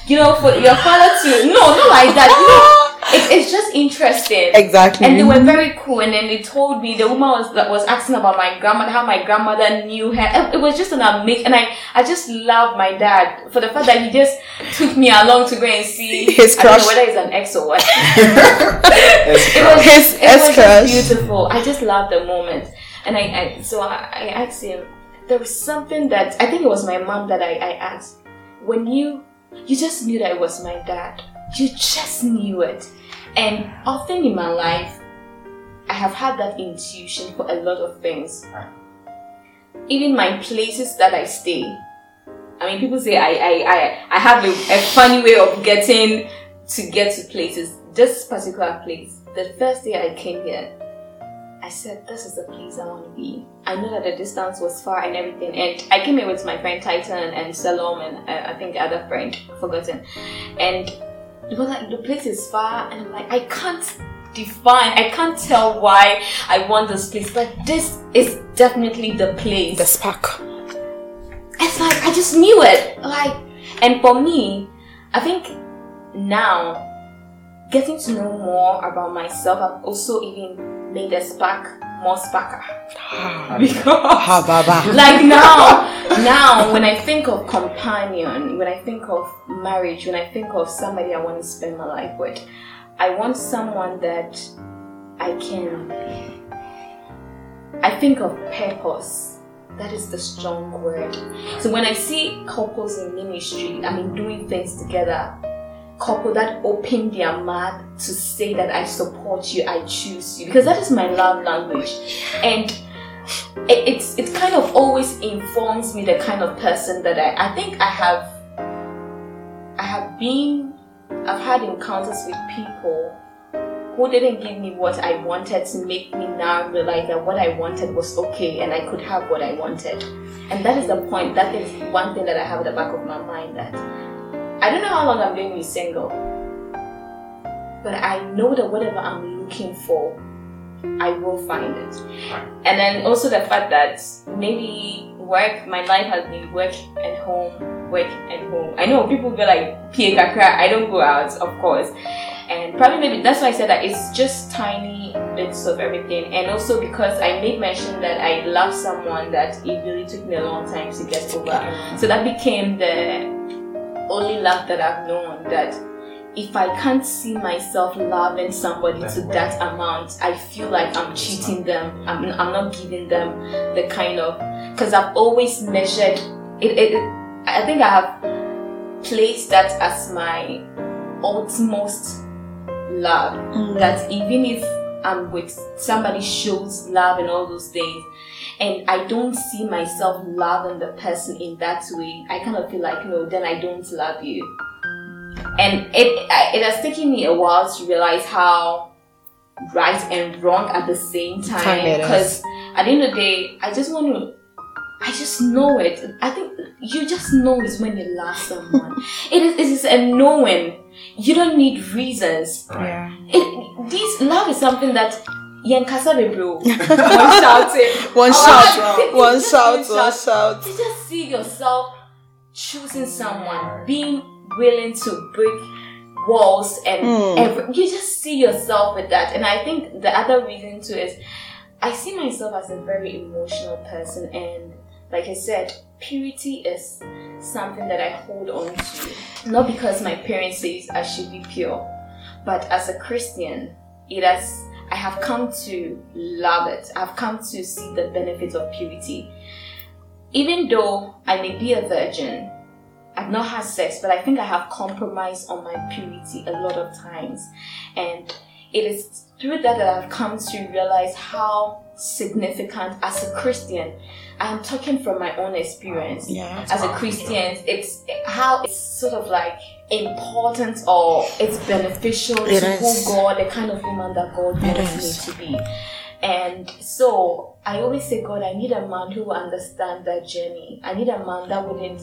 You know, for your father to, no, not like that. You know, it, it's just interesting. Exactly. And they were very cool. And then they told me the woman was that was asking about my grandmother, how my grandmother knew her. It was just an amazing. And I, I just love my dad for the fact that he just took me along to go and see His I don't know crush. whether he's an ex or what. (laughs) It was His it was ex-crush. just beautiful. I just love the moment. And I, I so I, I asked him. There was something that I think it was my mom that I, I asked. When you you just knew that it was my dad. You just knew it. And often in my life, I have had that intuition for a lot of things. Even my places that I stay. I mean, people say I I, I, I have a, a funny way of getting to get to places. This particular place, the first day I came here, I said, This is the place I want to be. I know that the distance was far and everything. And I came here with my friend Titan and Salom and uh, I think the other friend, forgotten. And it was like, the place is far. And I'm like, I can't define, I can't tell why I want this place, but this is definitely the place. the spark. It's like I just knew it. Like, and for me, I think now getting to know more about myself, I've also even made a spark more sparker. Ah. Because ah, baba. like now, now when I think of companion, when I think of marriage, when I think of somebody I want to spend my life with, I want someone that I can. I think of purpose. That is the strong word. So when I see couples in ministry, I mean doing things together, couple that open their mouth to say that I support you, I choose you, because that is my love language, and it, it's it kind of always informs me the kind of person that I I think I have I have been I've had encounters with people who didn't give me what I wanted to make me now realize that what I wanted was okay and I could have what I wanted. And that is the point. That is one thing that I have at the back of my mind that I don't know how long I'm going to be single. But I know that whatever I'm looking for, I will find it. And then also the fact that maybe work, my life has been work and home, work and home. I know people be like, Pia kakra, I don't go out, of course. And probably maybe that's why I said that it's just tiny bits of everything. And also because I made mention that I love someone that it really took me a long time to get over. So that became the only love that I've known that if I can't see myself loving somebody to that amount, I feel like I'm cheating them. I'm, I'm not giving them the kind of because I've always measured it, it, it. I think I have placed that as my utmost love. Mm. That even if I'm with somebody shows love and all those things, and I don't see myself loving the person in that way, I kind of feel like no, then I don't love you. And it it has taken me a while to realize how right and wrong at the same Time time. it is. Because at the end of the day, I just want to. I just know it. I think you just know it when you love someone. (laughs) it is it is a knowing. You don't need reasons. Yeah. It, this love is something that Bro. (laughs) One shouting. One Oh, shout, (laughs) it's one shout, one shout one shout. To just see yourself choosing someone, being willing to break walls and Hmm. every, you just see yourself with that. And I think the other reason too is I see myself as a very emotional person and like I said, purity is something that I hold on to. Not because my parents say I should be pure, but as a Christian, it has I have come to love it. I've come to see the benefits of purity. Even though I may be a virgin, I've not had sex, but I think I have compromised on my purity a lot of times. And it is through that that I've come to realize how significant as a Christian, I am talking from my own experience. Yeah. As a Christian, it's how it's sort of like important or it's beneficial It to is. who God, the kind of woman that God It wants is. me to be. And so I always say, God, I need a man who will understand that journey. I need a man that wouldn't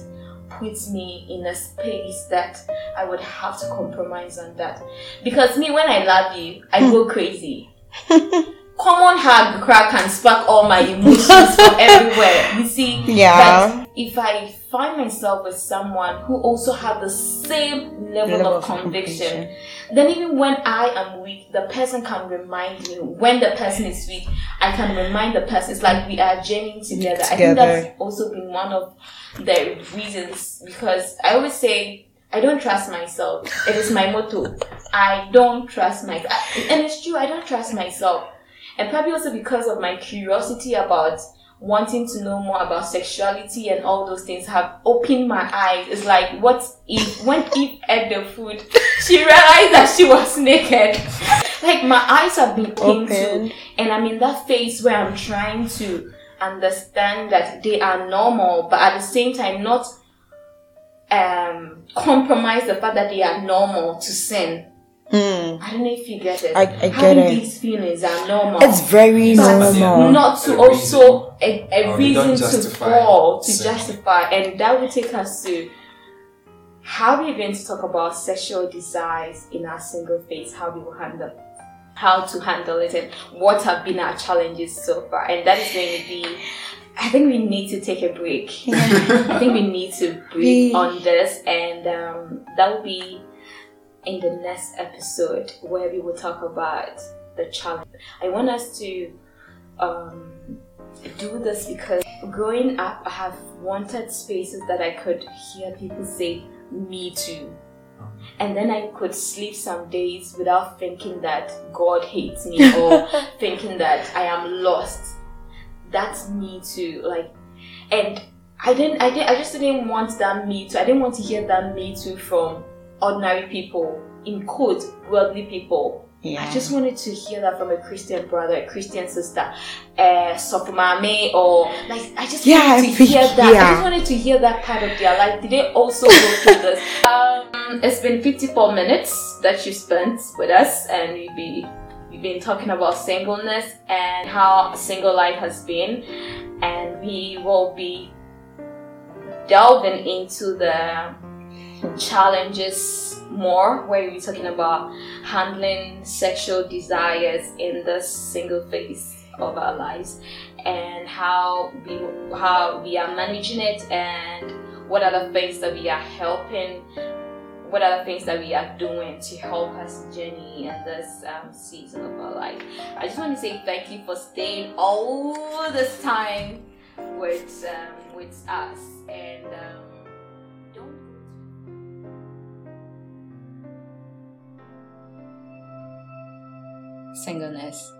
put me in a space that I would have to compromise on that. Because me, when I love you, I go hmm. crazy. (laughs) Common hug crack and spark all my emotions from everywhere. You see, Yeah. If I find myself with someone who also have the same level, Level of of conviction, then even when I am weak, the person can remind me. When the person is weak, I can remind the person. It's like we are journeying together. I think that's also been one of the reasons because I always say I don't trust myself. It is my motto. I don't trust myself, and it's true. I don't trust myself, and probably also because of my curiosity about wanting to know more about sexuality and all those things have opened my eyes. It's like what if when Eve ate the food, (laughs) she realized that she was naked. (laughs) like my eyes have been opened and I'm in that phase where I'm trying to understand that they are normal, but at the same time not um compromise the fact that they are normal to sin. Mm. I don't know if you get it. I- I get Having it. these feelings are normal. It's very But normal. not to A also a, a Or reason to justify fall to sin. justify, and that will take us to how we're going to talk about sexual desires in our single phase, how we will handle how to handle it and what have been our challenges so far. And that is going to be I think we need to take a break. (laughs) I think we need to breathe on this and um, that will be in the next episode where we will talk about the challenge. I want us to um, do this because growing up, I have wanted spaces that I could hear people say, Me too. And then I could sleep some days without thinking that God hates me (laughs) or thinking that I am lost. That's me too. Like, and I didn't, I didn't, I just didn't want that me too. I didn't want to hear that me too from ordinary people, in quote, worldly people. Yeah. I just wanted to hear that from a Christian brother, a Christian sister, uh, Sopumame, or like I just Yeah, wanted to think- hear that. I just wanted to hear that part of their life. Did they also go through this? (laughs) Um, it's been 54 minutes that you spent with us, and we've been we've been talking about singleness and how single life has been, and we will be delving into the challenges more where we're talking about handling sexual desires in the single phase of our lives and how we how we are managing it and what are the things that we are helping what are the things that we are doing to help us journey in this um, season of our life. I just want to say thank you for staying all this time with um, with us and um, singleness.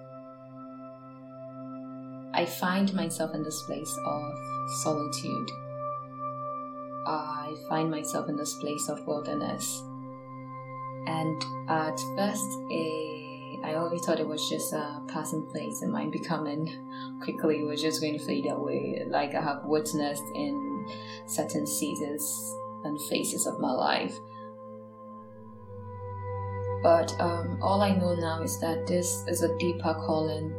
I find myself in this place of solitude. I find myself in this place of wilderness. And at first, eh, I always thought it was just a passing place. (laughs) It might becoming quickly. Was just going to fade away, like I have witnessed in certain seasons and phases of my life. But um, all I know now is that this is a deeper calling.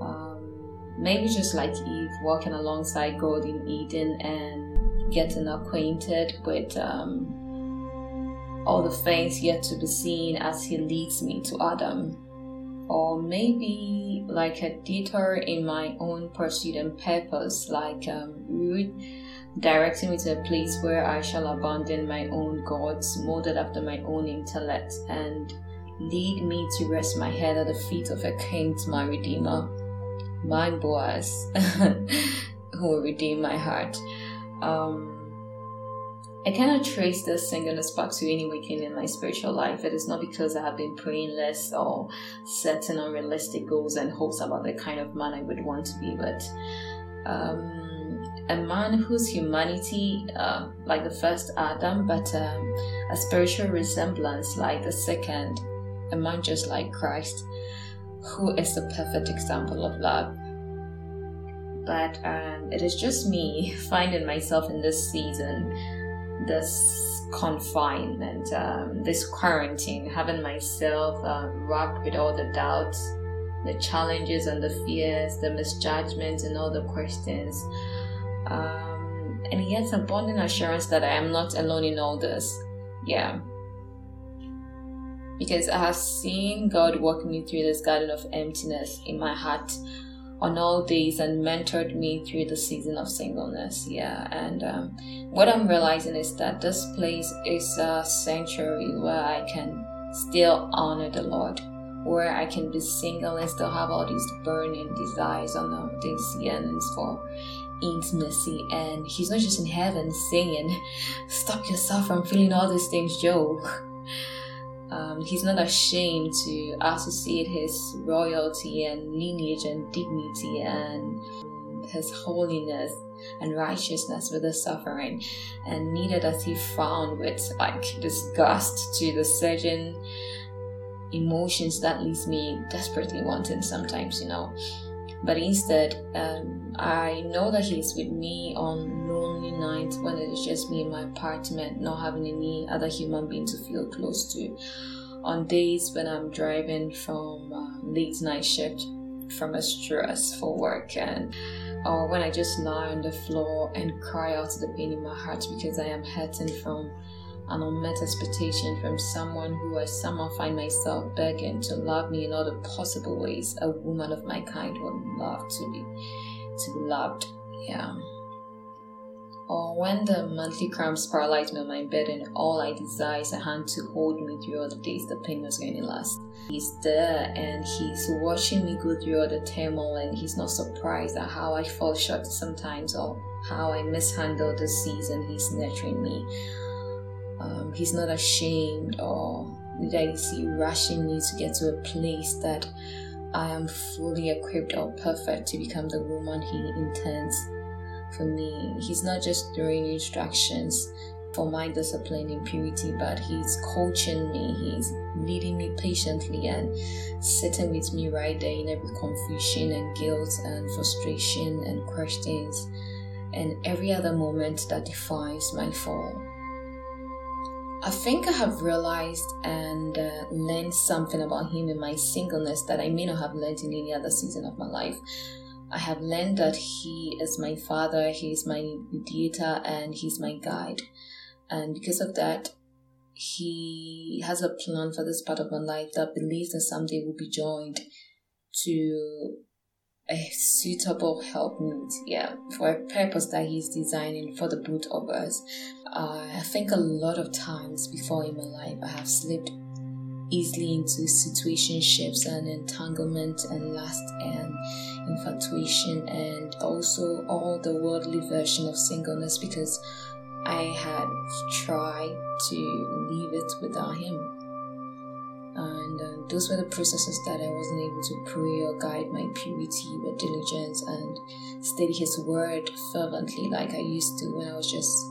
Um, maybe just like Eve walking alongside God in Eden and getting acquainted with um, all the things yet to be seen as He leads me to Adam. Or maybe like a detour in my own pursuit and purpose, like um, Ruth directing me to a place where I shall abandon my own gods, molded after my own intellect, and lead me to rest my head at the feet of a king, to my Redeemer, my Boaz, (laughs) who will redeem my heart. Um, I cannot trace this singleness back to any weekend in my spiritual life. It is not because I have been praying less or setting unrealistic goals and hopes about the kind of man I would want to be, but um, a man whose humanity, uh, like the first Adam, but um, a spiritual resemblance like the second, a man just like Christ, who is the perfect example of love. But um, it is just me (laughs) finding myself in this season, this confinement, um, this quarantine, having myself um, wrapped with all the doubts, the challenges and the fears, the misjudgments, and all the questions. Um, and yet abundant assurance that I am not alone in all this. Yeah. Because I have seen God walk me through this garden of emptiness in my heart on all days and mentored me through the season of singleness. Yeah, and um, what I'm realizing is that this place is a sanctuary where I can still honor the Lord, where I can be single and still have all these burning desires on all these yearnings for intimacy. And He's not just in heaven saying, "Stop yourself from feeling all these things, Joe." Um, he's not ashamed to associate his royalty and lineage and dignity and his holiness and righteousness with the suffering, and neither does he frown with like disgust to the surging emotions that leaves me desperately wanting sometimes, you know. But instead, um, I know that he's with me on lonely nights when it is just me in my apartment, not having any other human being to feel close to. On days when I'm driving from uh, late night shift from a stressful work and or when I just lie on the floor and cry out the pain in my heart because I am hurting from an unmet expectation from someone who I somehow find myself begging to love me in all the possible ways a woman of my kind would love to be to be loved. Yeah. Or when the monthly cramps paralyze me on my bed and all I desire is a hand to hold me through all the days the pain was going to last. He's there and he's watching me go through all the turmoil and he's not surprised at how I fall short sometimes or how I mishandle the season he's nurturing me. Um, he's not ashamed or that is he rushing me to get to a place that I am fully equipped or perfect to become the woman he intends for me. He's not just throwing instructions for my discipline and purity, but he's coaching me, he's leading me patiently and sitting with me right there in every confusion and guilt and frustration and questions and every other moment that defines my fall. I think I have realized and uh, learned something about him in my singleness that I may not have learned in any other season of my life. I have learned that He is my Father, He is my mediator, and He's my guide. And because of that, He has a plan for this part of my life that believes that someday we'll be joined to a suitable helpmeet, yeah, for a purpose that He's designing for the both of us. Uh, I think a lot of times before in my life, I have slipped easily into situationships and entanglement and lust and infatuation and also all the worldly version of singleness because I had tried to leave it without him. And uh, those were the processes that I wasn't able to pray or guide my purity with diligence and study His Word fervently like I used to when I was just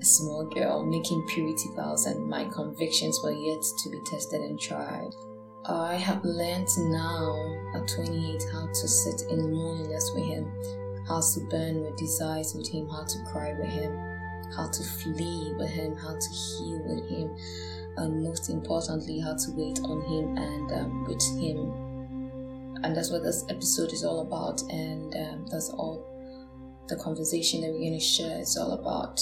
a small girl making purity vows, and my convictions were yet to be tested and tried. I have learned now at 28 how to sit in loneliness with Him, how to burn with desires with Him, how to cry with Him, how to flee with Him, how to heal with Him, and most importantly, how to wait on Him and um, with Him. And that's what this episode is all about, and um, that's all the conversation that we're going to share is all about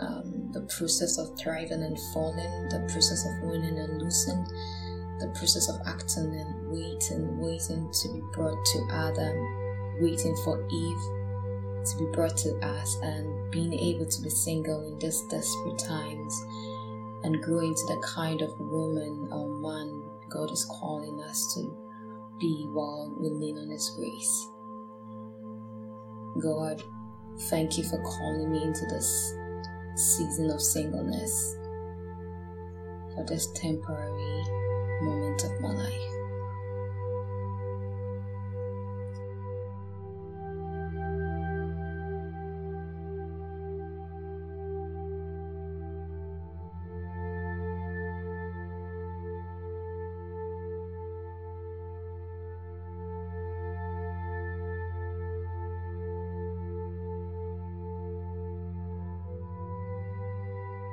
um, the process of thriving and falling, the process of winning and losing, the process of acting and waiting, waiting to be brought to Adam, waiting for Eve to be brought to us, and being able to be single in these desperate times and grow into the kind of woman or man God is calling us to be while we lean on His grace. God, thank you for calling me into this season of singleness for this temporary moment of my life.